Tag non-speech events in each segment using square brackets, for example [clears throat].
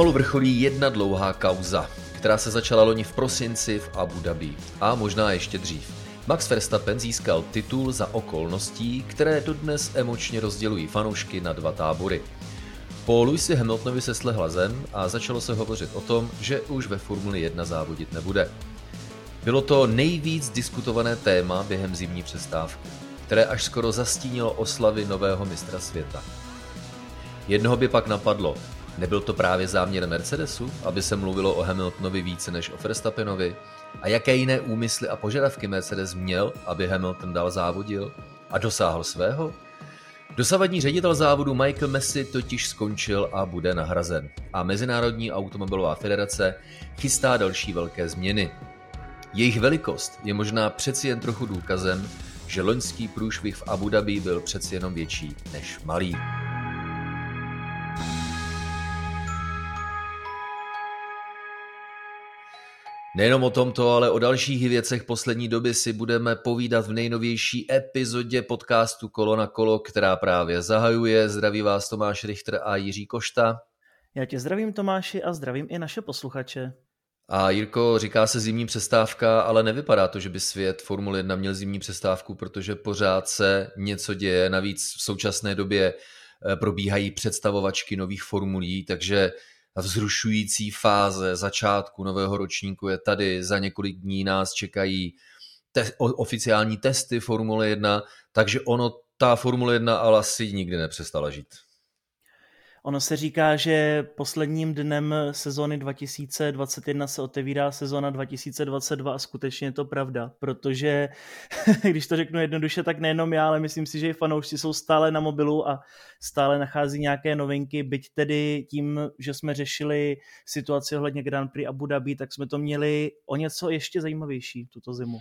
Pomalu vrcholí jedna dlouhá kauza, která se začala loni v prosinci v Abu Dhabi a možná ještě dřív. Max Verstappen získal titul za okolností, které dodnes emočně rozdělují fanoušky na dva tábory. Po Louisi Hamiltonovi se slehla zem a začalo se hovořit o tom, že už ve Formuli 1 závodit nebude. Bylo to nejvíc diskutované téma během zimní přestávky, které až skoro zastínilo oslavy nového mistra světa. Jednoho by pak napadlo, nebyl to právě záměr Mercedesu, aby se mluvilo o Hamiltonovi více než o Verstappenovi? A jaké jiné úmysly a požadavky Mercedes měl, aby Hamilton dal závodil a dosáhl svého? Dosavadní ředitel závodu Michael Messi totiž skončil a bude nahrazen. A Mezinárodní automobilová federace chystá další velké změny. Jejich velikost je možná přeci jen trochu důkazem, že loňský průšvih v Abu Dhabi byl přeci jenom větší než malý. Nejenom o tomto, ale o dalších věcech poslední doby si budeme povídat v nejnovější epizodě podcastu Kolo na kolo, která právě zahajuje. Zdraví vás Tomáš Richter a Jiří Košta. Já tě zdravím Tomáši a zdravím i naše posluchače. A Jirko, říká se zimní přestávka, ale nevypadá to, že by svět Formule 1 měl zimní přestávku, protože pořád se něco děje. Navíc v současné době eh, probíhají představovačky nových formulí, takže vzrušující fáze začátku nového ročníku je tady. Za několik dní nás čekají te- oficiální testy Formule 1, takže ono, ta Formule 1 ale asi nikdy nepřestala žít. Ono se říká, že posledním dnem sezóny 2021 se otevírá sezóna 2022 a skutečně je to pravda, protože [laughs] když to řeknu jednoduše, tak nejenom já, ale myslím si, že i fanoušci jsou stále na mobilu a stále nachází nějaké novinky, byť tedy tím, že jsme řešili situaci ohledně Grand Prix Abu Dhabi, tak jsme to měli o něco ještě zajímavější tuto zimu.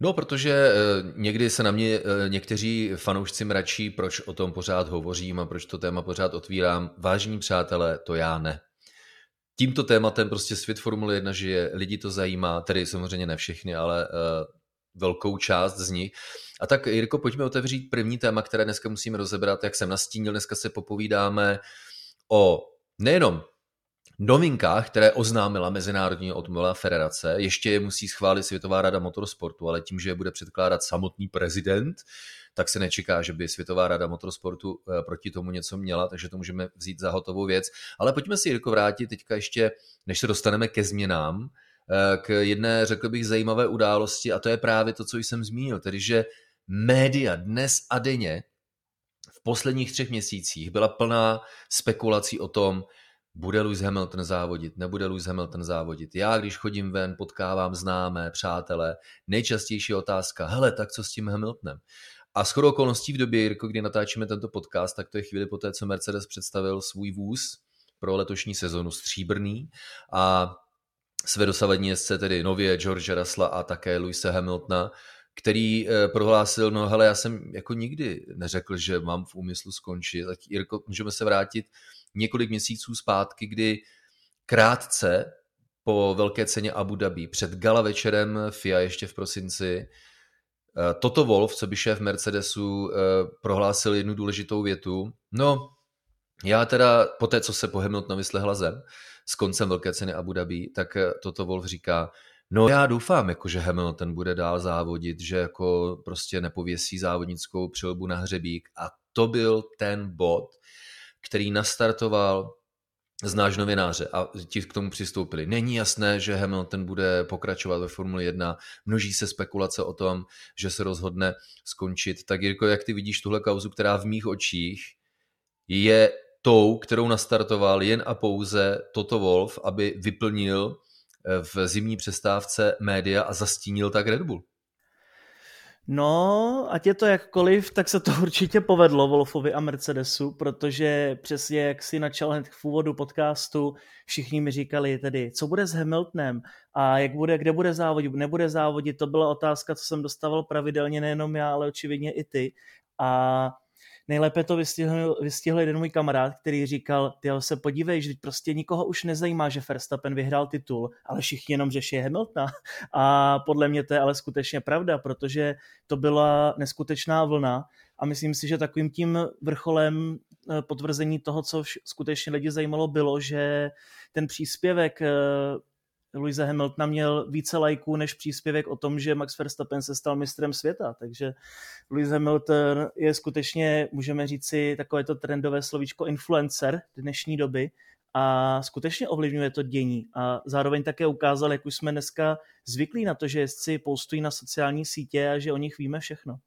No, protože eh, někdy se na mě eh, někteří fanoušci mračí, proč o tom pořád hovořím a proč to téma pořád otvírám. Vážení přátelé, to já ne. Tímto tématem prostě svět Formule 1 žije, lidi to zajímá, tedy samozřejmě ne všechny, ale uh, velkou část z nich. A tak, Jirko, pojďme otevřít první téma, které dneska musíme rozebrat. Jak jsem nastínil, dneska se popovídáme o nejenom novinkách, které oznámila Mezinárodní automobilová federace. Ještě je musí schválit Světová rada motorsportu, ale tím, že je bude předkládat samotný prezident, tak se nečeká, že by Světová rada motorsportu eh, proti tomu něco měla, takže to můžeme vzít za hotovou věc. Ale pojďme si, Jirko, vrátit teďka ještě, než se dostaneme ke změnám, eh, k jedné, řekl bych, zajímavé události a to je právě to, co jsem zmínil, tedy že média dnes a denně v posledních třech měsících byla plná spekulací o tom, bude Lewis Hamilton závodit, nebude Lewis Hamilton závodit. Já, když chodím ven, potkávám známé, přátelé, nejčastější otázka, hele, tak co s tím Hamiltonem? A shodou okolností v době, Jirko, kdy natáčíme tento podcast, tak to je chvíli poté, co Mercedes představil svůj vůz pro letošní sezonu stříbrný a své dosavadní jezdce, tedy nově George Russella a také Luise Hamiltona, který eh, prohlásil, no hele, já jsem jako nikdy neřekl, že mám v úmyslu skončit. Tak Jirko, můžeme se vrátit několik měsíců zpátky, kdy krátce po velké ceně Abu Dhabi, před gala večerem FIA ještě v prosinci, eh, Toto Wolf, co by šéf Mercedesu, eh, prohlásil jednu důležitou větu. No, já teda po té, co se po Hamiltonovi slehla zem s koncem velké ceny Abu Dhabi, tak eh, Toto Wolf říká, no já doufám, jako, že Hamilton bude dál závodit, že jako prostě nepověsí závodnickou přilbu na hřebík a to byl ten bod, který nastartoval znáš novináře a ti k tomu přistoupili. Není jasné, že Hamilton bude pokračovat ve Formuli 1, množí se spekulace o tom, že se rozhodne skončit. Tak Jirko, jak ty vidíš tuhle kauzu, která v mých očích je tou, kterou nastartoval jen a pouze Toto Wolf, aby vyplnil eh, v zimní přestávce média a zastínil tak Red Bull. No, ať je to jakkoliv, tak se to [laughs] určitě povedlo Wolfovi a Mercedesu, protože přesně jak si načal hned v úvodu podcastu, všichni mi říkali tedy, co bude s Hamiltonem a jak bude, kde bude závodit, nebude závodit, to byla otázka, co jsem dostával pravidelně nejenom já, ale očividně i ty. A Nejlépe to vystihl, vystihl jeden můj kamarád, který říkal, ty se podívej, že prostě nikoho už nezajímá, že Verstappen vyhrál titul, ale všichni jenom řeší Hamiltona. A podle mě to je ale skutečně pravda, protože to byla neskutečná vlna a myslím si, že takovým tím vrcholem potvrzení toho, co skutečně lidi zajímalo, bylo, že ten příspěvek Louise Hamiltona měl více lajků než příspěvek o tom, že Max Verstappen se stal mistrem světa. Takže Lewis Hamilton je skutečně, můžeme říci, takovéto trendové slovíčko influencer dnešní doby a skutečně ovlivňuje to dění. A zároveň také ukázal, jak už jsme dneska zvyklí na to, že jezdci postují na sociální sítě a že o nich víme všechno.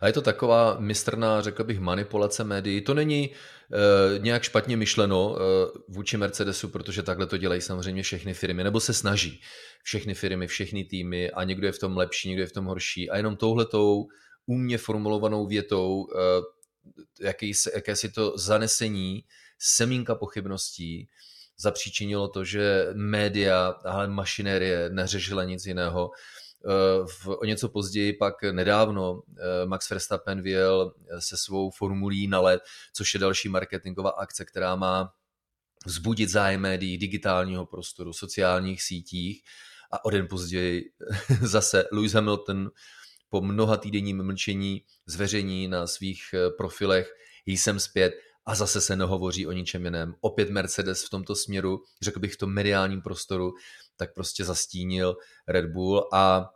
A je to taková mistrná, řekl bych, manipulace médií. To není e, nějak špatně myšleno e, vůči Mercedesu, protože takhle to dělají samozřejmě všechny firmy, nebo se snaží všechny firmy, všechny týmy a někdo je v tom lepší, někdo je v tom horší. A jenom touhletou úmě formulovanou větou, e, jaký, jaké to zanesení semínka pochybností zapříčinilo to, že média, ale mašinérie neřešila nic jiného, v, o něco později pak nedávno eh, Max Verstappen vyjel eh, se svou formulí na let, což je další marketingová akce, která má vzbudit zájem médií, digitálního prostoru, sociálních sítích a o den později [laughs] zase Lewis Hamilton po mnoha týdenním mlčení zveřejní na svých profilech jsem zpět a zase se nehovoří o ničem jiném. Opět Mercedes v tomto směru, řekl bych v tom mediálním prostoru, tak prostě zastínil Red Bull a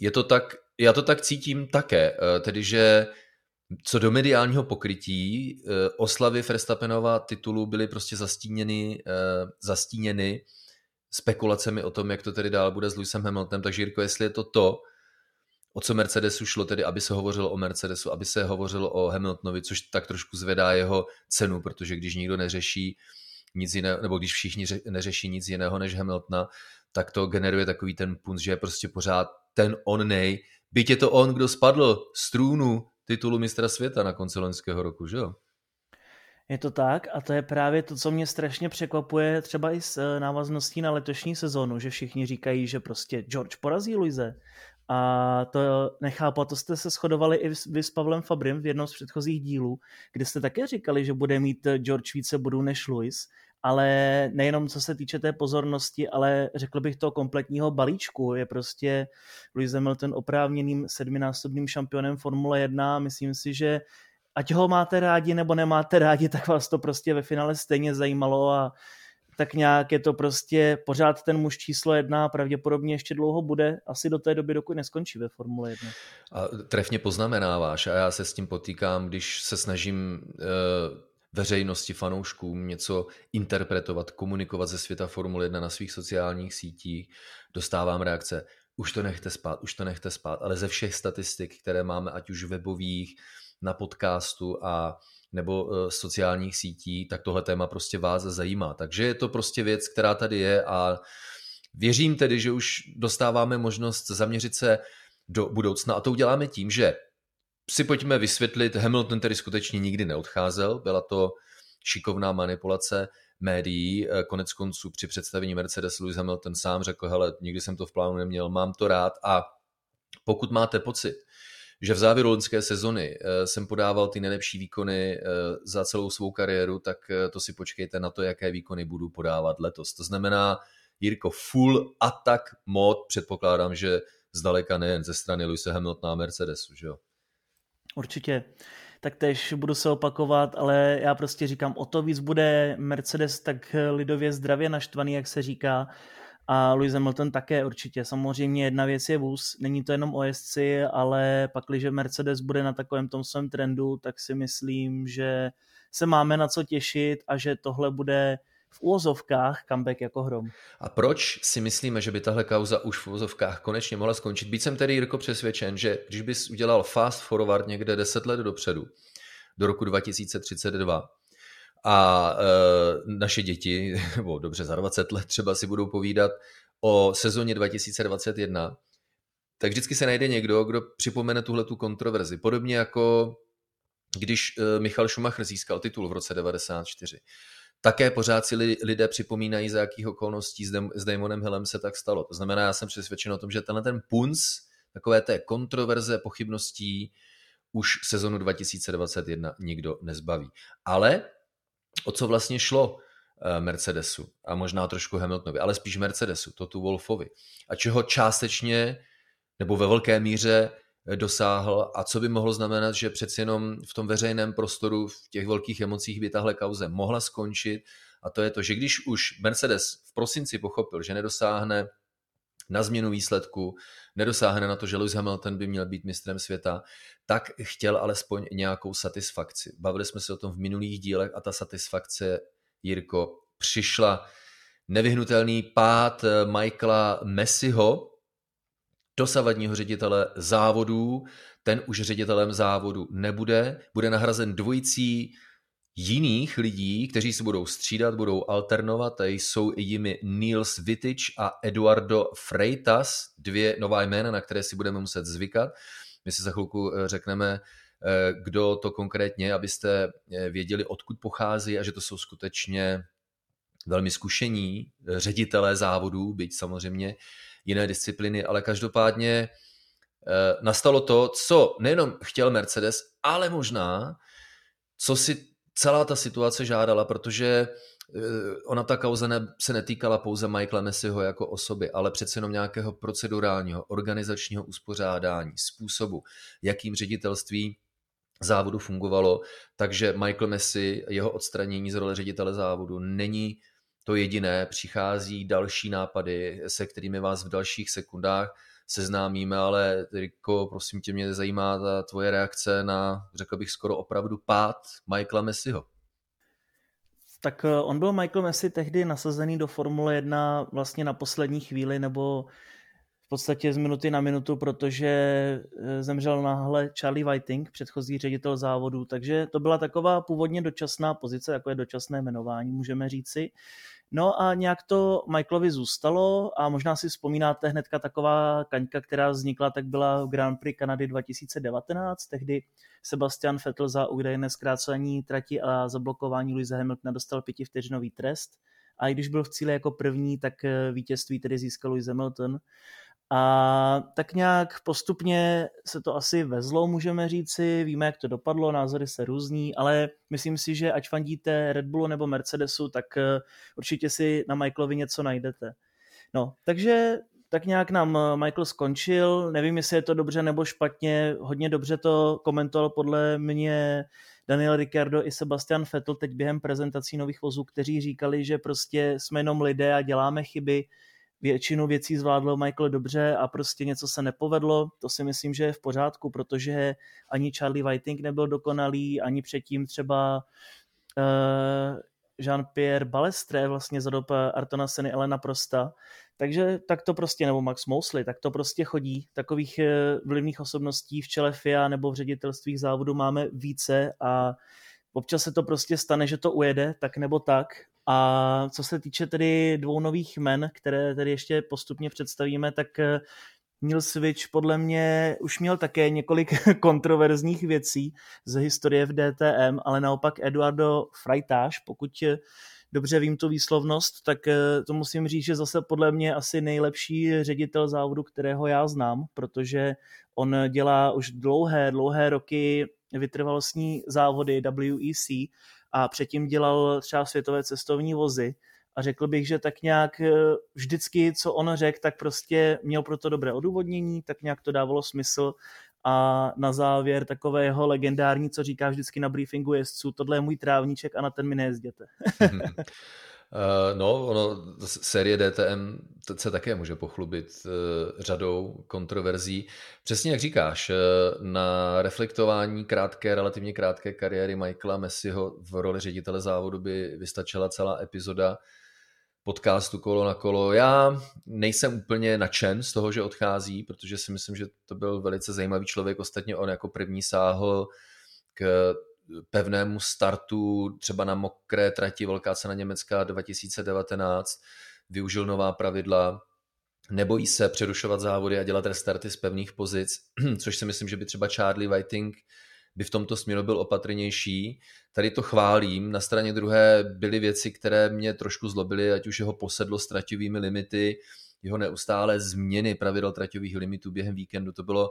je to tak, já to tak cítím také, eh, tedy že co do mediálního pokrytí, eh, oslavy Verstappenova titulu byly prostě zastíněny, eh, zastíněny spekulacemi o tom, jak to tedy dál bude s Lewisem Hamiltonem. Takže Jirko, jestli je to to, o co Mercedesu šlo, tedy aby se hovořilo o Mercedesu, aby se hovořilo o Hamiltonovi, což tak trošku zvedá jeho cenu, protože když nikdo neřeší nic jiného, nebo když všichni neřeší nic jiného než Hamiltona, tak to generuje takový ten punc, že je prostě pořád ten nej. Byť je to on, kdo spadl z trůnu titulu mistra světa na konci loňského roku, že jo? Je to tak a to je právě to, co mě strašně překvapuje třeba i s eh, návazností na letošní sezonu, že všichni říkají, že prostě George porazí Luise. A to nechápu, to jste se shodovali i vy s Pavlem Fabrim v jednom z předchozích dílů, kde jste také říkali, že bude mít George více bodů než Luis ale nejenom co se týče té pozornosti, ale řekl bych to kompletního balíčku. Je prostě Lewis Hamilton oprávněným sedminásobným šampionem Formule 1 myslím si, že ať ho máte rádi nebo nemáte rádi, tak vás to prostě ve finále stejně zajímalo a tak nějak je to prostě pořád ten muž číslo jedna pravděpodobně ještě dlouho bude, asi do té doby, dokud neskončí ve Formule 1. A trefně poznamenáváš a já se s tím potýkám, když se snažím uh veřejnosti, fanouškům něco interpretovat, komunikovat ze světa Formule 1 na svých sociálních sítích, dostávám reakce, už to nechte spát, už to nechte spát, ale ze všech statistik, které máme, ať už webových, na podcastu a nebo uh, sociálních sítí, tak tohle téma prostě vás zajímá. Takže je to prostě věc, která tady je a věřím tedy, že už dostáváme možnost zaměřit se do budoucna. A to uděláme tím, že si pojďme vysvětlit, Hamilton tedy skutečně nikdy neodcházel, byla to šikovná manipulace médií, eh, konec konců při představení Mercedes Lewis Hamilton sám řekl, hele, nikdy jsem to v plánu neměl, mám to rád. A pokud máte pocit, že v závěru loňské sezony eh, jsem podával ty nejlepší výkony eh, za celou svou kariéru, tak to si počkejte na to, jaké výkony budu podávat letos. To znamená, Jirko, full attack mod, předpokládám, že zdaleka nejen ze strany Luise Hamiltona a Mercedesu, že jo? Určitě. Tak tež budu se opakovat, ale já prostě říkám, o to víc bude Mercedes tak lidově zdravě naštvaný, jak se říká, a Lewis Hamilton také určitě. Samozřejmě jedna věc je vůz, není to jenom o jezdci, ale pak, když Mercedes bude na takovém tom svém trendu, tak si myslím, že se máme na co těšit a že tohle bude v úvozovkách comeback jako hrom. A proč si myslíme, že by tahle kauza už v úvozovkách konečně mohla skončit? Byť jsem tedy, Jirko, přesvědčen, že když bys udělal fast forward někde 10 let dopředu, do roku 2032, a e, naše děti, [laughs] nebo dobře za 20 let třeba si budou povídat o sezóně 2021, tak vždycky se najde někdo, kdo připomene tuhle tu kontroverzi. Podobně jako když e, Michal Schumacher získal titul v roce 94 také pořád si lidé připomínají, za jakých okolností s Damonem Hillem se tak stalo. To znamená, já jsem přesvědčen o tom, že tenhle ten punc, takové té kontroverze, pochybností, už sezonu 2021 nikdo nezbaví. Ale o co vlastně šlo eh, Mercedesu a možná trošku Hamiltonovi, ale spíš Mercedesu, to tu Wolfovi. A čeho částečně nebo ve velké míře dosáhl a co by mohlo znamenat, že přeci jenom v tom veřejném prostoru, v těch velkých emocích by tahle kauze mohla skončit a to je to, že když už Mercedes v prosinci pochopil, že nedosáhne na změnu výsledku, nedosáhne na to, že Lewis Hamilton by měl být mistrem světa, tak chtěl alespoň nějakou satisfakci. Bavili jsme se o tom v minulých dílech a ta satisfakce, Jirko, přišla. Nevyhnutelný pád Michaela Messiho, dosavadního ředitele závodů, ten už ředitelem závodu nebude, bude nahrazen dvojicí jiných lidí, kteří se budou střídat, budou alternovat a jsou jimi Niels Vitic a Eduardo Freitas, dvě nová jména, na které si budeme muset zvykat. My si za chvilku eh, řekneme, eh, kdo to konkrétně abyste eh, věděli, odkud pochází a že to jsou skutečně velmi zkušení ředitelé závodů, byť samozřejmě jiné disciplíny, ale každopádně nastalo to, co nejenom chtěl Mercedes, ale možná, co si celá ta situace žádala, protože eh, ona ta kauza ne, se netýkala pouze Michaela Messiho jako osoby, ale přece jenom nějakého procedurálního, organizačního uspořádání, způsobu, jakým ředitelství závodu fungovalo. Takže Michael Messi, jeho odstranění z role ředitele závodu není to jediné, přichází další nápady, se kterými vás v dalších sekundách seznámíme, ale Riko, prosím tě, mě zajímá ta tvoje reakce na, řekl bych, skoro opravdu pád Michaela Messiho. Tak eh, on byl Michael Messi tehdy nasazený do Formule 1 vlastně na poslední chvíli, nebo v podstatě z minuty na minutu, protože eh, zemřel náhle Charlie Whiting, předchozí ředitel závodu, takže to byla taková původně dočasná pozice, jako je dočasné jmenování, můžeme říci. No a nějak to Michaelovi zůstalo a možná si vzpomínáte hnedka taková kaňka, která vznikla, tak byla v Grand Prix Kanady 2019, tehdy Sebastian Vettel za údajné zkrácení trati a zablokování Louise Hamiltona dostal pětivteřinový trest. A i když byl v cíli jako první, tak vítězství tedy získal Louis Hamilton a tak nějak postupně se to asi vezlo, můžeme říci, víme, jak to dopadlo, názory se různí, ale myslím si, že ať fandíte Red Bullu nebo Mercedesu, tak eh, určitě si na Michaelovi něco najdete. No, takže tak nějak nám eh, Michael skončil, nevím, jestli je to dobře nebo špatně, hodně dobře to komentoval podle mě Daniel Ricciardo i Sebastian Vettel teď během prezentací nových vozů, kteří říkali, že prostě jsme jenom lidé a děláme chyby, většinu věcí zvládl Michael dobře a prostě něco se nepovedlo, to si myslím, že je v pořádku, protože ani Charlie Whiting nebyl dokonalý, ani předtím třeba uh, Jean-Pierre Balestre vlastně za dob Artona Seny Elena Prosta, takže tak to prostě, nebo Max Mosley, tak to prostě chodí. Takových eh, vlivných osobností v čele FIA nebo v ředitelstvích závodu máme více a občas se to prostě stane, že to ujede, tak nebo tak. A co se týče tedy dvou nových men, které tedy ještě postupně představíme, tak eh, Neil Switch podle mě už měl také několik [laughs] kontroverzních věcí z historie v DTM, ale naopak Eduardo Freitas, pokud eh, dobře vím tu výslovnost, tak eh, to musím říct, že zase podle mě asi nejlepší ředitel závodu, kterého já znám, protože on dělá už dlouhé, dlouhé roky vytrvalostní závody WEC a předtím dělal třeba světové cestovní vozy a řekl bych, že tak nějak eh, vždycky, co on řekl, tak prostě měl pro to dobré odůvodnění, tak nějak to dávalo smysl a na závěr takové jeho legendární, co říká vždycky na briefingu jezdců, tohle je můj trávníček a na ten mi nejezděte. Uh, [laughs] no, ono, série DTM se také může pochlubit uh, řadou kontroverzí. Přesně jak říkáš, uh, na reflektování krátké, relativně krátké kariéry Michaela Messiho v roli ředitele závodu by vystačila celá epizoda podcastu Kolo na kolo. Já nejsem úplně nadšen z toho, že odchází, protože si myslím, že to byl velice zajímavý člověk. Ostatně on jako první sáhl k pevnému startu třeba na mokré trati Velká cena Německa 2019, využil nová pravidla, nebojí se přerušovat závody a dělat restarty z pevných pozic, [clears throat] což si myslím, že by třeba Charlie Whiting by v tomto směru byl opatrnější. Tady to chválím. Na straně druhé byly věci, které mě trošku zlobily, ať už jeho posedlo s traťovými limity, jeho neustále změny pravidel traťových limitů během víkendu, to bylo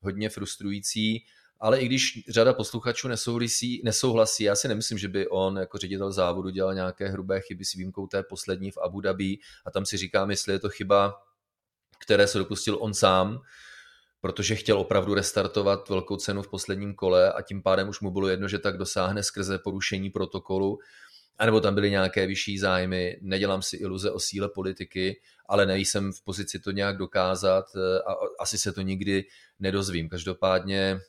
hodně frustrující ale i když řada posluchačů nesouhlasí, nesouhlasí, já si nemyslím, že by on jako ředitel závodu dělal nějaké hrubé chyby s výjimkou té poslední v Abu Dhabi. A tam si říkám, jestli je to chyba, které se dopustil on sám, protože chtěl opravdu restartovat velkou cenu v posledním kole a tím pádem už mu bylo jedno, že tak dosáhne skrze porušení protokolu, anebo tam byly nějaké vyšší zájmy, nedělám si iluze o síle politiky, ale nejsem v pozici to nějak dokázat eh, a asi se to nikdy nedozvím. Každopádně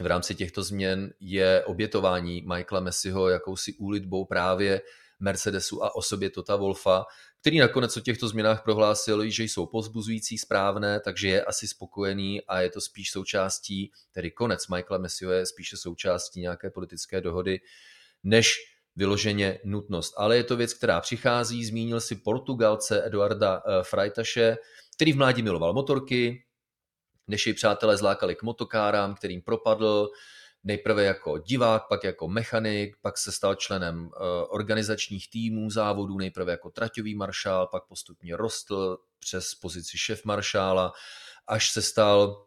v rámci těchto změn je obětování Michaela Messiho jakousi úlitbou právě Mercedesu a osobě Tota Wolfa, který nakonec o těchto změnách prohlásil, že jsou pozbuzující, správné, takže je asi spokojený a je to spíš součástí, tedy konec Michaela Messiho je spíše součástí nějaké politické dohody, než vyloženě nutnost. Ale je to věc, která přichází. Zmínil si Portugalce Eduarda eh, Freitaše, který v mládí miloval motorky, než jej přátelé zlákali k motokárám, kterým propadl, nejprve jako divák, pak jako mechanik, pak se stal členem eh, organizačních týmů závodů, nejprve jako traťový maršál, pak postupně rostl přes pozici šef maršála, až se stal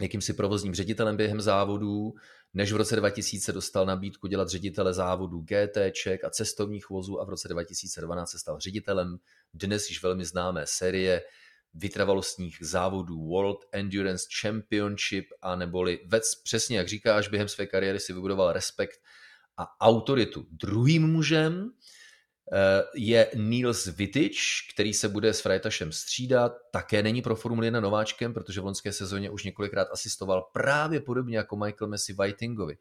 jakýmsi provozním ředitelem během závodů, než v roce 2000 dostal nabídku dělat ředitele závodů GTček a cestovních vozů a v roce 2012 se stal ředitelem dnes již velmi známé série vytrvalostních závodů World Endurance Championship a neboli vec přesně jak říkáš, během své kariéry si vybudoval respekt a autoritu. Druhým mužem eh, je Niels Vittich, který se bude s Freitašem střídat. Také není pro Formuli 1 nováčkem, protože v loňské sezóně už několikrát asistoval právě podobně jako Michael Messi Whitingovi.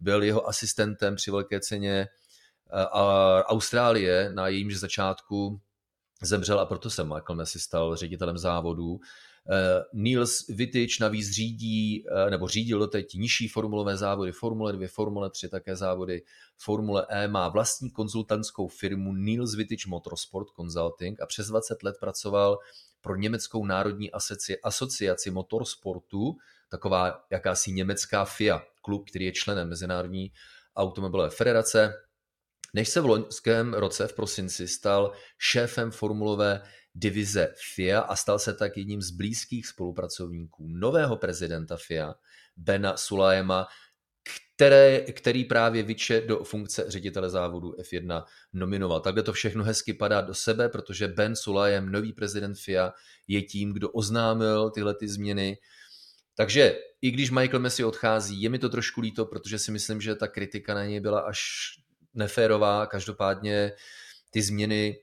Byl jeho asistentem při velké ceně eh, Austrálie na jejímž začátku zemřel a proto se Michael Messi stal ředitelem závodů. Eh, Niels Vittich navíc řídí, eh, nebo řídil doteď nižší formulové závody, Formule 2, Formule 3, také závody Formule E, má vlastní konzultantskou firmu Niels Vittich Motorsport Consulting a přes 20 let pracoval pro německou národní asociaci motorsportu, taková jakási německá FIA, klub, který je členem Mezinárodní automobilové federace, než se v loňském roce v prosinci stal šéfem formulové divize FIA a stal se tak jedním z blízkých spolupracovníků nového prezidenta FIA, Bena Sulajema, které, který právě Viče do funkce ředitele závodu F1 nominoval. Takhle to všechno hezky padá do sebe, protože Ben Sulajem, nový prezident FIA, je tím, kdo oznámil tyhle ty změny. Takže i když Michael Messi odchází, je mi to trošku líto, protože si myslím, že ta kritika na něj byla až neférová, každopádně ty změny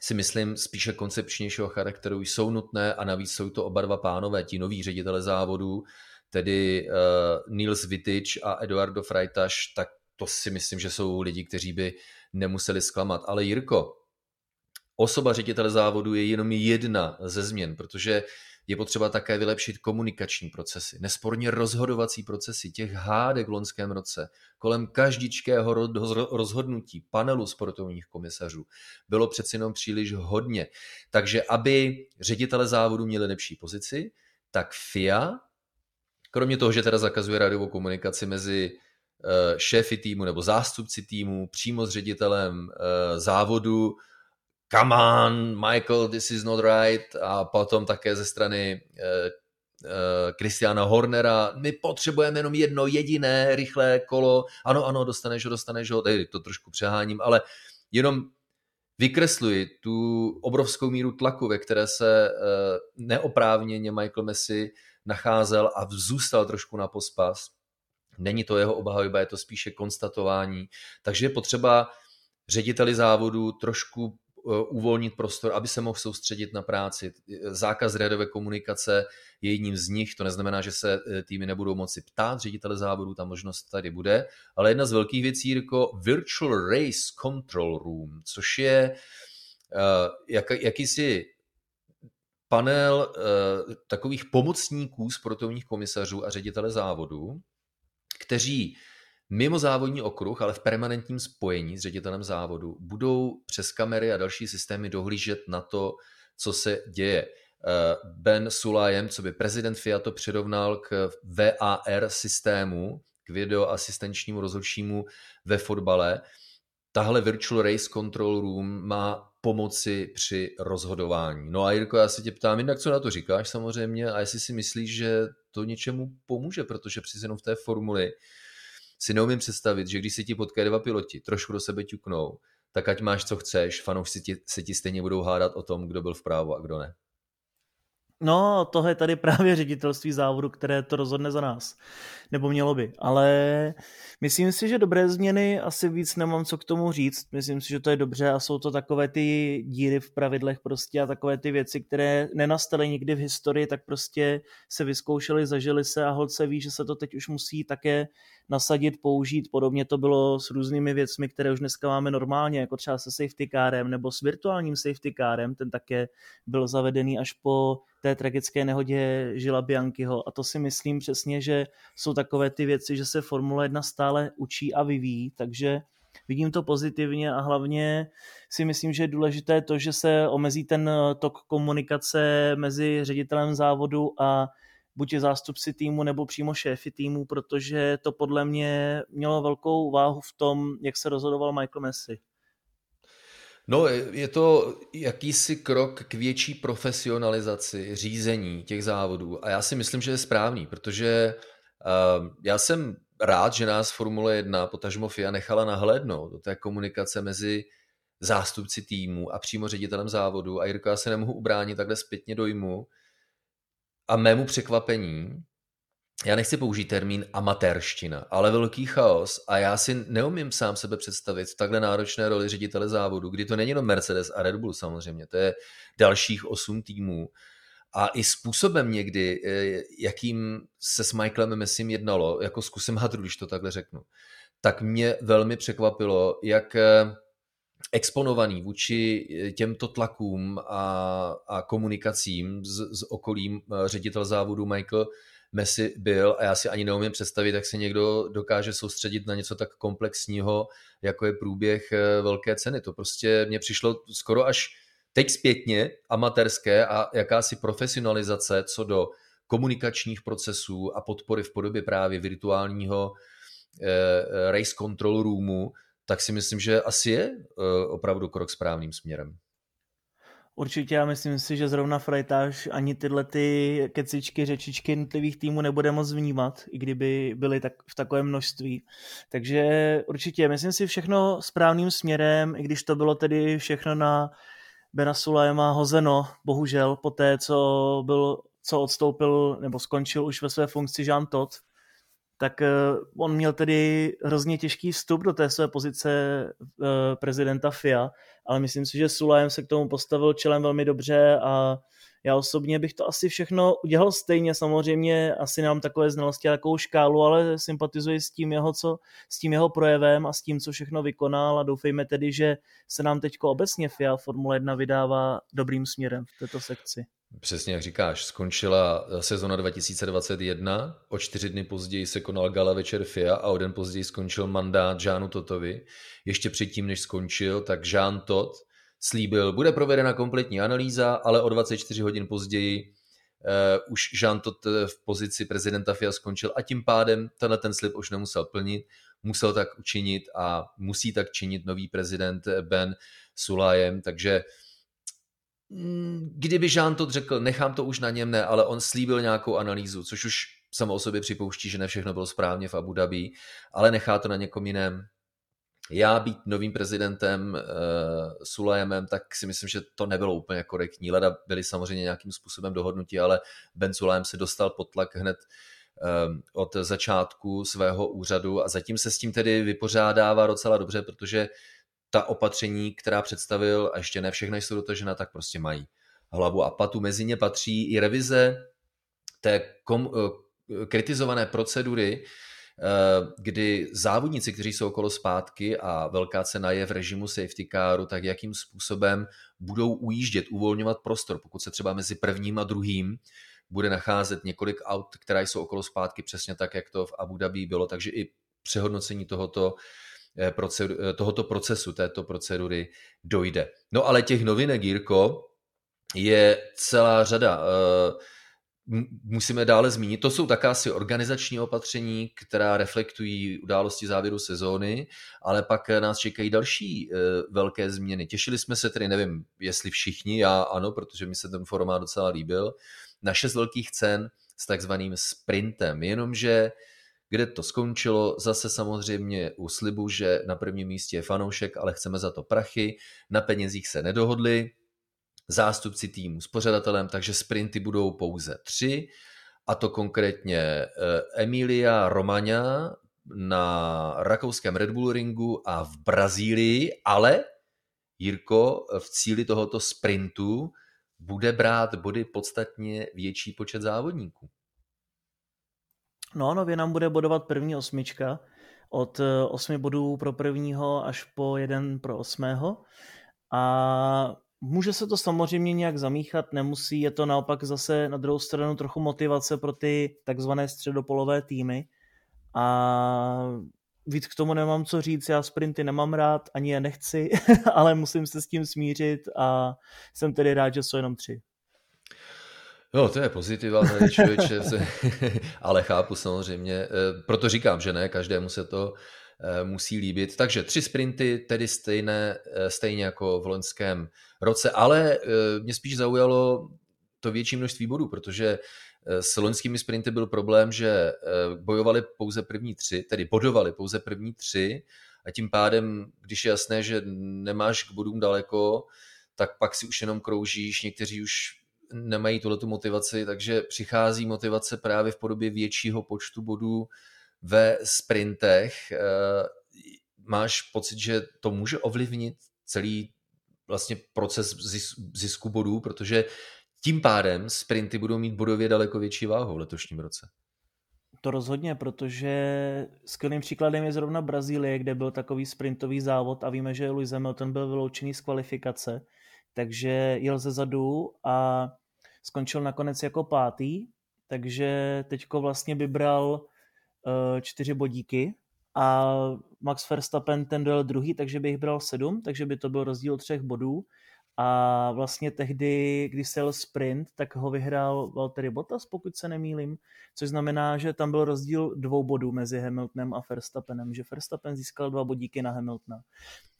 si myslím spíše koncepčnějšího charakteru jsou nutné a navíc jsou to oba dva pánové, ti noví ředitele závodů, tedy uh, Niels Vittich a Eduardo Freitaš, tak to si myslím, že jsou lidi, kteří by nemuseli zklamat. Ale Jirko, osoba ředitele závodu je jenom jedna ze změn, protože je potřeba také vylepšit komunikační procesy, nesporně rozhodovací procesy těch hádek v loňském roce, kolem každičkého rozhodnutí panelu sportovních komisařů bylo přeci jenom příliš hodně. Takže aby ředitele závodu měli lepší pozici, tak FIA, kromě toho, že teda zakazuje rádiovou komunikaci mezi eh, šéfy týmu nebo zástupci týmu přímo s ředitelem eh, závodu, come on, Michael, this is not right a potom také ze strany Kristiana eh, uh, Hornera, my potřebujeme jenom jedno jediné rychlé kolo, ano, ano, dostaneš ho, dostaneš ho, tady to trošku přeháním, ale jenom vykresluji tu obrovskou míru tlaku, ve které se uh, neoprávněně Michael Messi nacházel a zůstal trošku na pospas. Není to jeho obhajoba, je to spíše konstatování. Takže je potřeba řediteli závodu trošku Eh, uvolnit prostor, aby se mohl soustředit na práci. Zákaz radiové komunikace je jedním z nich, to neznamená, že se eh, týmy nebudou moci ptát ředitele závodu, ta možnost tady bude, ale jedna z velkých věcí, jako Virtual Race Control Room, což je jak, jakýsi panel takových pomocníků sportovních komisařů a ředitele závodu, kteří mimo závodní okruh, ale v permanentním spojení s ředitelem závodu, budou přes kamery a další systémy dohlížet na to, co se děje. Eh, ben Sulajem, co by prezident Fiat přirovnal k VAR systému, k videoasistenčnímu rozhodčímu ve fotbale. Tahle Virtual Race Control Room má pomoci při rozhodování. No a Jirko, já se tě ptám, jinak co na to říkáš samozřejmě a jestli si myslíš, že to něčemu pomůže, protože přeci jenom v té formuli si neumím představit, že když si ti potkají dva piloti, trošku do sebe ťuknou, tak ať máš co chceš, fanoušci ti, se ti stejně budou hádat o tom, kdo byl vprávo a kdo ne. No, tohle je tady právě ředitelství závodu, které to rozhodne za nás. Nebo mělo by. Ale myslím si, že dobré změny, asi víc nemám co k tomu říct. Myslím si, že to je dobře a jsou to takové ty díry v pravidlech prostě a takové ty věci, které nenastaly nikdy v historii, tak prostě se vyzkoušely, zažili se a holce ví, že se to teď už musí také nasadit, použít. Podobně to bylo s různými věcmi, které už dneska máme normálně, jako třeba se safety kárem nebo s virtuálním safety kárem, ten také byl zavedený až po té tragické nehodě Žila Biankyho. A to si myslím přesně, že jsou takové ty věci, že se Formule 1 stále učí a vyvíjí, takže vidím to pozitivně a hlavně si myslím, že je důležité to, že se omezí ten tok komunikace mezi ředitelem závodu a buď zástupci týmu nebo přímo šéfy týmu, protože to podle mě mělo velkou váhu v tom, jak se rozhodoval Michael Messi. No, je to jakýsi krok k větší profesionalizaci řízení těch závodů a já si myslím, že je správný, protože uh, já jsem rád, že nás Formule 1, potažmo FIA, nechala nahlédnout do té komunikace mezi zástupci týmu a přímo ředitelem závodu a Jirko, já se nemohu ubránit takhle zpětně dojmu a mému překvapení, já nechci použít termín amatérština, ale velký chaos a já si neumím sám sebe představit v takhle náročné roli ředitele závodu, kdy to není jenom Mercedes a Red Bull samozřejmě, to je dalších osm týmů. A i způsobem někdy, eh, jakým se s Michaelem Messim jednalo, jako zkusím hadru, když to takhle řeknu, tak mě velmi překvapilo, jak eh, exponovaný vůči eh, těmto tlakům a, a komunikacím s, s okolím ředitel závodu Michael Messi byl a já si ani neumím představit, jak se někdo dokáže soustředit na něco tak komplexního, jako je průběh eh, velké ceny. To prostě mně přišlo skoro až teď zpětně amatérské a jakási profesionalizace co do komunikačních procesů a podpory v podobě právě virtuálního eh, eh, race control roomu, tak si myslím, že asi je opravdu krok správným směrem. Určitě já myslím si, že zrovna Frejtáž ani tyhle ty kecičky, řečičky jednotlivých týmů nebude moc vnímat, i kdyby byly tak, v takovém množství. Takže určitě, myslím si všechno správným směrem, i když to bylo tedy všechno na Bena Sulajema hozeno, bohužel, po té, co, byl, co odstoupil nebo skončil už ve své funkci Jean Todt, tak eh, on měl tedy hrozně těžký vstup do té své pozice eh, prezidenta FIA, ale myslím si, že Sulajem se k tomu postavil čelem velmi dobře a já osobně bych to asi všechno udělal stejně, samozřejmě asi nám takové znalosti a takovou škálu, ale sympatizuji s tím jeho, co, s tím jeho projevem a s tím, co všechno vykonal a doufejme tedy, že se nám teď obecně FIA Formule 1 vydává dobrým směrem v této sekci. Přesně jak říkáš, skončila sezona 2021, o čtyři dny později se konal gala večer FIA a o den později skončil mandát Žánu Totovi. Ještě předtím, než skončil, tak Žán Tot slíbil, bude provedena kompletní analýza, ale o 24 hodin později uh, už Žán Tot v pozici prezidenta FIA skončil a tím pádem tenhle ten slib už nemusel plnit, musel tak učinit a musí tak činit nový prezident Ben Sulajem, takže Mm, kdyby Jean to řekl, nechám to už na něm, ne, ale on slíbil nějakou analýzu, což už samo o sobě připouští, že ne všechno bylo správně v Abu Dhabi, ale nechá to na někom jiném. Já být novým prezidentem uh, Sulajemem, tak si myslím, že to nebylo úplně korektní. Leda byli samozřejmě nějakým způsobem dohodnutí, ale Ben Sulajem se dostal pod tlak hned uh, od začátku svého úřadu a zatím se s tím tedy vypořádává docela dobře, protože ta opatření, která představil, a ještě ne všechny jsou dotažena, tak prostě mají hlavu a patu. Mezi ně patří i revize té kom, eh, kritizované procedury, kdy závodníci, kteří jsou okolo zpátky a velká cena je v režimu safety caru, tak jakým způsobem budou ujíždět, uvolňovat prostor, pokud se třeba mezi prvním a druhým bude nacházet několik aut, která jsou okolo zpátky, přesně tak, jak to v Abu Dhabi bylo, takže i přehodnocení tohoto Eh, eh, tohoto procesu, této procedury dojde. No ale těch novinek, Jirko, je celá řada. Musíme dále zmínit, to jsou takási organizační opatření, která reflektují události závěru sezóny, ale pak nás čekají další velké změny. Těšili jsme se tedy, nevím, jestli všichni, já ano, protože mi se ten formát docela líbil, na šest velkých cen s takzvaným sprintem, jenomže kde to skončilo, zase samozřejmě u slibu, že na prvním místě je fanoušek, ale chceme za to prachy, na penězích se nedohodli, zástupci týmu s pořadatelem, takže sprinty budou pouze tři, a to konkrétně eh, Emilia Romagna na rakouském Red Bull ringu a v Brazílii, ale Jirko v cíli tohoto sprintu bude brát body podstatně větší počet závodníků. No, nově nám bude bodovat první osmička od eh, osmi bodů pro prvního až po jeden pro osmého. A může se to samozřejmě nějak zamíchat, nemusí, je to naopak zase na druhou stranu trochu motivace pro ty takzvané středopolové týmy. A víc k tomu nemám co říct, já sprinty nemám rád, ani je nechci, [laughs] ale musím se s tím smířit a jsem tedy rád, že jsou jenom tři. No, to je pozitiva tady člověče, [laughs] [laughs] ale chápu samozřejmě, eh, proto říkám, že ne, každému se to musí líbit. Takže tři sprinty, tedy stejné, eh, stejně jako v loňském roce, ale mě spíš zaujalo to větší množství bodů, protože s loňskými sprinty byl problém, že bojovali pouze první tři, tedy bodovali pouze první tři. A tím pádem, když je jasné, že nemáš k bodům daleko, tak pak si už jenom kroužíš, někteří už nemají tu motivaci, takže přichází motivace právě v podobě většího počtu bodů ve sprintech. Eh, máš pocit, že to může ovlivnit celý vlastně proces zisku bodů, protože tím pádem sprinty budou mít bodově daleko větší váhu v letošním roce. To rozhodně, protože skvělým příkladem je zrovna Brazílie, kde byl takový sprintový závod a víme, že Lewis Hamilton byl vyloučený z kvalifikace, takže jel ze zadu a skončil nakonec jako pátý, takže teďko vlastně vybral čtyři bodíky a Max Verstappen ten dojel druhý, takže bych bral sedm, takže by to byl rozdíl třech bodů a vlastně tehdy, když se sprint, tak ho vyhrál Valtteri Bottas, pokud se nemýlim, což znamená, že tam byl rozdíl dvou bodů mezi Hamiltonem a Verstappenem, že Verstappen získal dva bodíky na Hamiltona.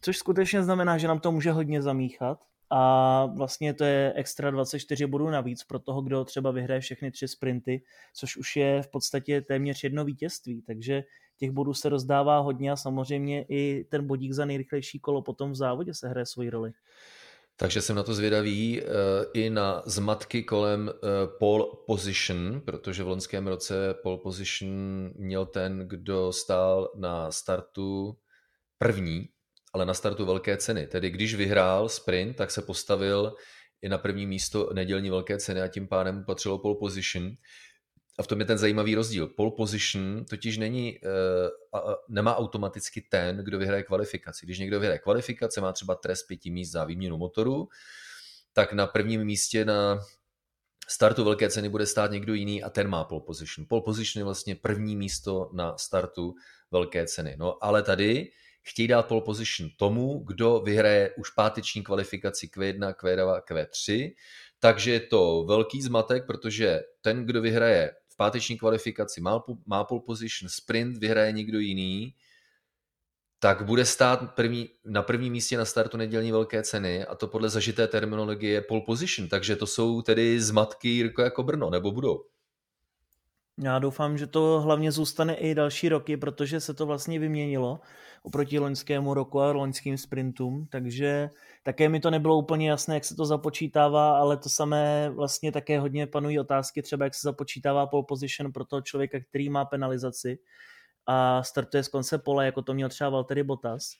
Což skutečně znamená, že nám to může hodně zamíchat a vlastně to je extra 24 bodů navíc pro toho, kdo třeba vyhraje všechny tři sprinty, což už je v podstatě téměř jedno vítězství, takže těch bodů se rozdává hodně a samozřejmě i ten bodík za nejrychlejší kolo potom v závodě se hraje svoji roli. Takže jsem na to zvědavý eh, i na zmatky kolem eh, pole position, protože v loňském roce pole position měl ten, kdo stál na startu první, ale na startu velké ceny. Tedy když vyhrál sprint, tak se postavil i na první místo nedělní velké ceny a tím pádem patřilo pole position. A v tom je ten zajímavý rozdíl. Pole position totiž není, uh, nemá automaticky ten, kdo vyhraje kvalifikaci. Když někdo vyhraje kvalifikaci, má třeba trest pěti míst za výměnu motoru, tak na prvním místě na startu velké ceny bude stát někdo jiný a ten má pole position. Pole position je vlastně první místo na startu velké ceny. No ale tady chtějí dát pole position tomu, kdo vyhraje už páteční kvalifikaci Q1, Q2, Q3, takže je to velký zmatek, protože ten, kdo vyhraje v páteční kvalifikaci, má, má pole position, sprint vyhraje někdo jiný, tak bude stát první, na prvním místě na startu nedělní velké ceny a to podle zažité terminologie je pole position, takže to jsou tedy zmatky jako Brno, nebo budou. Já doufám, že to hlavně zůstane i další roky, protože se to vlastně vyměnilo oproti loňskému roku a loňským sprintům, takže také mi to nebylo úplně jasné, jak se to započítává, ale to samé vlastně také hodně panují otázky, třeba jak se započítává pole position pro toho člověka, který má penalizaci a startuje z konce pole, jako to měl třeba Valtteri Bottas.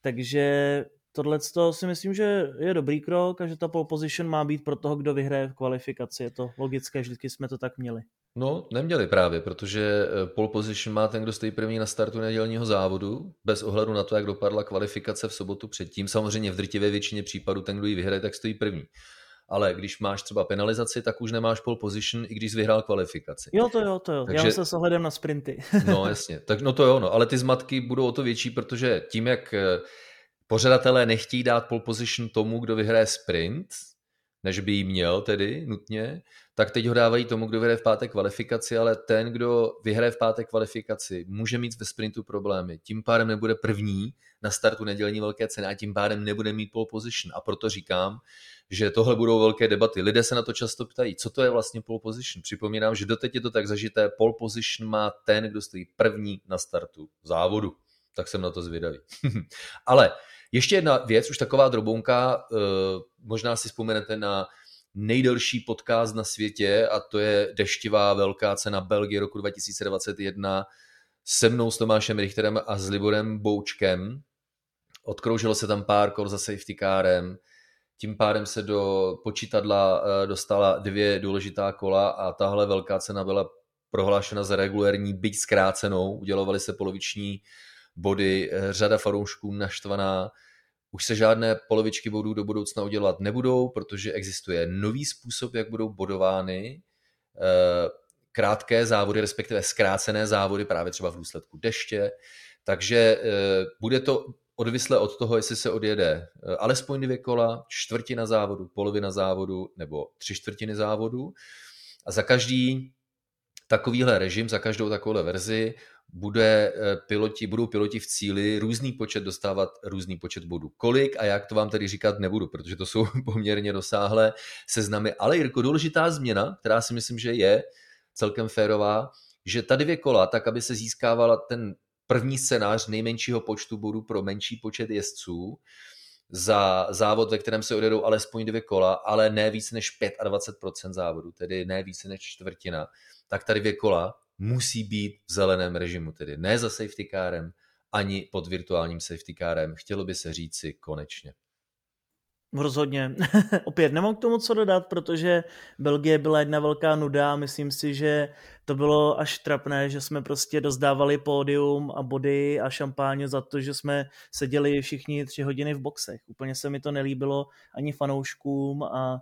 Takže tohle si myslím, že je dobrý krok a že ta pole position má být pro toho, kdo vyhraje v kvalifikaci. Je to logické, vždycky jsme to tak měli. No, neměli právě, protože eh, pole position má ten, kdo stojí první na startu nedělního závodu, bez ohledu na to, jak dopadla kvalifikace v sobotu předtím. Samozřejmě v drtivé většině případů ten, kdo ji vyhraje, tak stojí první. Ale když máš třeba penalizaci, tak už nemáš pole position, i když jsi vyhrál kvalifikaci. Jo, to jo, to jo. Takže... Já se s ohledem na sprinty. [laughs] no, jasně. Tak no to jo, no. Ale ty zmatky budou o to větší, protože tím, jak eh, pořadatelé nechtějí dát pole position tomu, kdo vyhraje sprint, než by jí měl tedy nutně, tak teď ho dávají tomu, kdo vyhraje v pátek kvalifikaci, ale ten, kdo vyhraje v pátek kvalifikaci, může mít ve sprintu problémy. Tím pádem nebude první na startu nedělní velké ceny a tím pádem nebude mít pole position. A proto říkám, že tohle budou velké debaty. Lidé se na to často ptají, co to je vlastně pole position. Připomínám, že doteď je to tak zažité, pole position má ten, kdo stojí první na startu závodu. Tak jsem na to zvědavý. [laughs] ale Ještě jedna věc, už taková drobonka, eh, možná si vzpomenete na nejdelší podcast na světě a to je deštivá velká cena Belgie roku 2021 se mnou s Tomášem Richterem a s Liborem Boučkem. Odkroužilo se tam pár kol za safety kárem, tím pádem se do počítadla eh, dostala dvě důležitá kola a tahle velká cena byla prohlášena za regulérní, byť zkrácenou. Udělovaly se poloviční body, eh, řada fanoušků naštvaná. Už se žádné polovičky bodů do budoucna udělovat nebudou, protože existuje nový způsob, jak budou bodovány eh, krátké závody, respektive zkrácené závody právě třeba v důsledku deště. Takže bude to odvisle od toho, jestli se odjede eh, alespoň dvě kola, čtvrtina závodu, polovina závodu nebo tři čtvrtiny závodu. A za každý takovýhle režim, za každou takovou verzi bude eh, piloti, budou piloti v cíli různý počet dostávat různý počet bodů. Kolik a jak to vám tady říkat nebudu, protože to jsou [laughs] poměrně dosáhlé seznamy. Ale Jirko, důležitá změna, která si myslím, že je celkem férová, že ta dvě kola, tak aby se získávala ten první scénář nejmenšího počtu bodů pro menší počet jezdců za závod, ve kterém se odjedou alespoň dvě kola, ale ne víc než 25% závodu, tedy ne více než čtvrtina, tak tady dvě kola musí být v zeleném režimu, tedy ne za safety kárem, ani pod virtuálním safety kárem. Chtělo by se říci konečně. Rozhodně. [laughs] Opět nemám k tomu co dodat, protože Belgie byla jedna velká nuda a myslím si, že to bylo až trapné, že jsme prostě dozdávali pódium a body a šampáně za to, že jsme seděli všichni tři hodiny v boxech. Úplně se mi to nelíbilo ani fanouškům a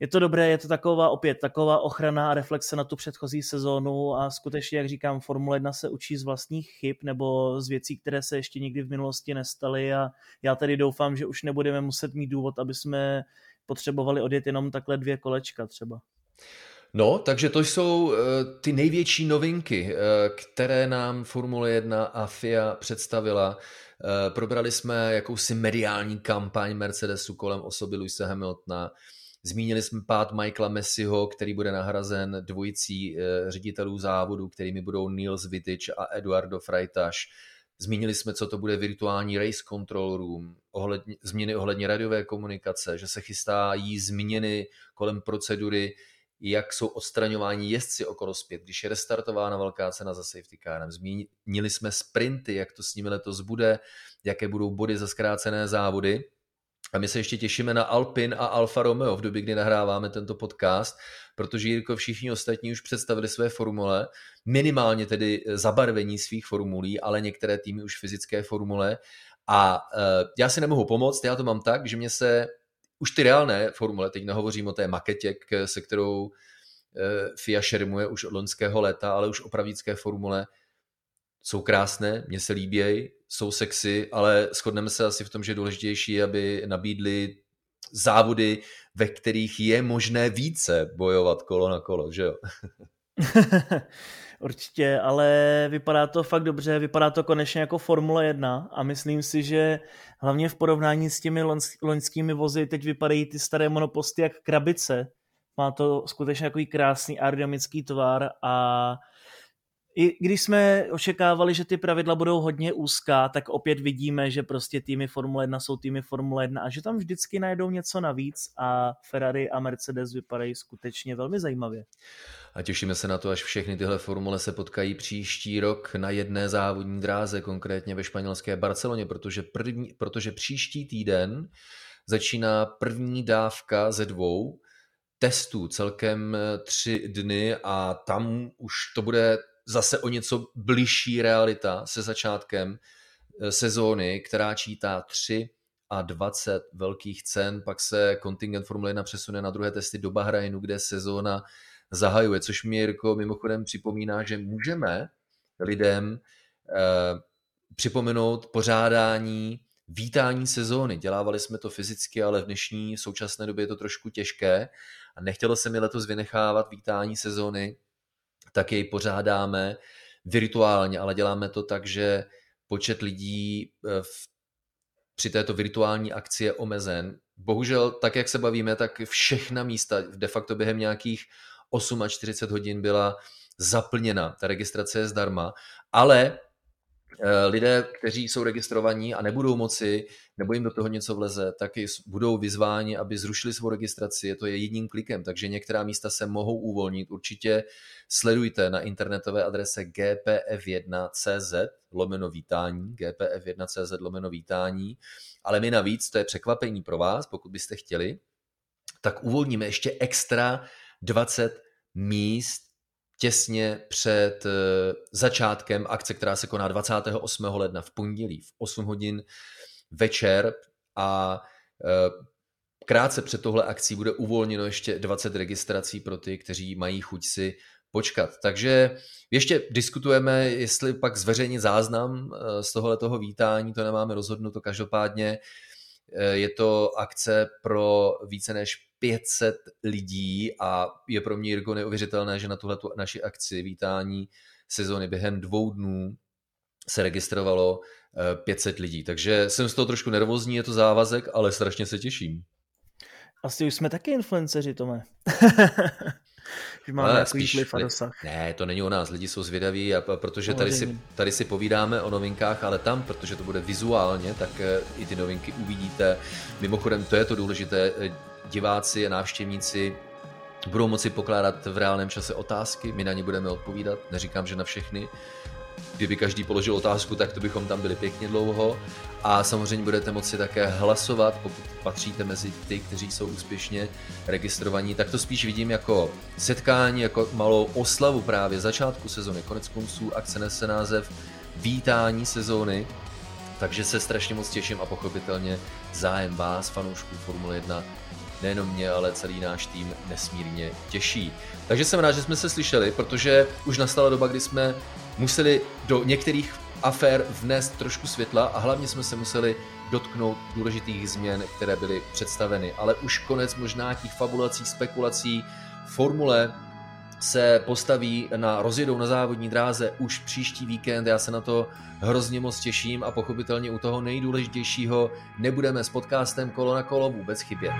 je to dobré, je to taková opět taková ochrana a reflexe na tu předchozí sezónu a skutečně, jak říkám, Formule 1 se učí z vlastních chyb nebo z věcí, které se ještě nikdy v minulosti nestaly a já tedy doufám, že už nebudeme muset mít důvod, aby jsme potřebovali odjet jenom takhle dvě kolečka třeba. No, takže to jsou uh, ty největší novinky, uh, které nám Formule 1 a FIA představila. Uh, probrali jsme jakousi mediální kampaň Mercedesu kolem osoby Luisa Hamiltona, Zmínili jsme pád Michaela Messiho, který bude nahrazen dvojicí eh, ředitelů závodu, kterými budou Niels Vittich a Eduardo Freitaš. Zmínili jsme, co to bude virtuální race control room, ohledně, změny ohledně radiové komunikace, že se chystají změny kolem procedury, jak jsou odstraňováni jezdci okolo zpět, když je restartována velká cena za safety carem. Zmínili jsme sprinty, jak to s nimi letos bude, jaké budou body za zkrácené závody. A my se ještě těšíme na Alpin a Alfa Romeo v době, kdy nahráváme tento podcast, protože Jirko všichni ostatní už představili své formule, minimálně tedy zabarvení svých formulí, ale některé týmy už fyzické formule. A uh, já si nemohu pomoct, já to mám tak, že mě se už ty reálné formule, teď nehovořím o té maketě, se kterou uh, FIA šermuje už od loňského léta, ale už opravické formule, jsou krásné, mně se líbějí, jsou sexy, ale shodneme se asi v tom, že je důležitější, aby nabídli závody, ve kterých je možné více bojovat kolo na kolo, že jo? [laughs] Určitě, ale vypadá to fakt dobře, vypadá to konečně jako Formule 1 a myslím si, že hlavně v porovnání s těmi loňskými vozy teď vypadají ty staré monoposty jak krabice. Má to skutečně takový krásný aerodynamický tvar a i když jsme očekávali, že ty pravidla budou hodně úzká, tak opět vidíme, že prostě týmy Formule 1 jsou týmy Formule 1 a že tam vždycky najdou něco navíc a Ferrari a Mercedes vypadají skutečně velmi zajímavě. A těšíme se na to, až všechny tyhle formule se potkají příští rok na jedné závodní dráze, konkrétně ve španělské Barceloně, protože, první, protože příští týden začíná první dávka ze dvou testů, celkem tři dny a tam už to bude zase o něco bližší realita se začátkem eh, sezóny, která čítá 3 a 20 velkých cen, pak se kontingent Formule 1 přesune na druhé testy do Bahrajnu, kde sezóna zahajuje, což mi Jirko mimochodem připomíná, že můžeme lidem eh, připomenout pořádání vítání sezóny. Dělávali jsme to fyzicky, ale v dnešní současné době je to trošku těžké a nechtělo se mi letos vynechávat vítání sezóny tak jej pořádáme virtuálně, ale děláme to tak, že počet lidí eh, v, při této virtuální akci je omezen. Bohužel, tak jak se bavíme, tak všechna místa de facto během nějakých 48 hodin byla zaplněna. Ta registrace je zdarma, ale lidé, kteří jsou registrovaní a nebudou moci, nebo jim do toho něco vleze, tak budou vyzváni, aby zrušili svou registraci. Je to jedním klikem, takže některá místa se mohou uvolnit. Určitě sledujte na internetové adrese gpf1.cz lomeno vítání, gpf1.cz lomeno vítání, ale my navíc, to je překvapení pro vás, pokud byste chtěli, tak uvolníme ještě extra 20 míst těsně před eh, začátkem akce, která se koná 28. ledna v pondělí v 8 hodin večer a eh, krátce před tohle akcí bude uvolněno ještě 20 registrací pro ty, kteří mají chuť si počkat. Takže ještě diskutujeme, jestli pak zveřejnit záznam eh, z tohohle toho vítání, to nemáme rozhodnuto, každopádně je to akce pro více než 500 lidí a je pro mě, Jirko, neuvěřitelné, že na tuhle naši akci vítání sezóny během dvou dnů se registrovalo 500 eh, lidí. Takže jsem z toho trošku nervózní, je to závazek, ale strašně se těším. Asi už jsme taky influenceři, Tome. [laughs] že máme ale spíš, vliv a dosah. Ne, to není o nás, lidi jsou zvědaví, a protože tady si, tady si povídáme o novinkách, ale tam, protože to bude vizuálně, tak eh, i ty novinky uvidíte. Mimochodem, to je to důležité, eh, diváci a návštěvníci budou moci pokládat v reálném čase otázky, my na ně budeme odpovídat, neříkám, že na všechny. Kdyby každý položil otázku, tak to bychom tam byli pěkně dlouho. A samozřejmě budete moci také hlasovat, pokud patříte mezi ty, kteří jsou úspěšně registrovaní, tak to spíš vidím jako setkání, jako malou oslavu právě začátku sezony. Konec konců akce nese název Vítání sezóny, takže se strašně moc těším a pochopitelně zájem vás, fanoušků Formule 1, nejenom mě, ale celý náš tým nesmírně těší. Takže jsem rád, že jsme se slyšeli, protože už nastala doba, kdy jsme museli do některých afér vnést trošku světla a hlavně jsme se museli dotknout důležitých změn, které byly představeny. Ale už konec možná těch fabulací, spekulací, formule se postaví na rozjedou na závodní dráze už příští víkend. Já se na to hrozně moc těším a pochopitelně u toho nejdůležitějšího nebudeme s podcastem kolo na kolo vůbec chybět.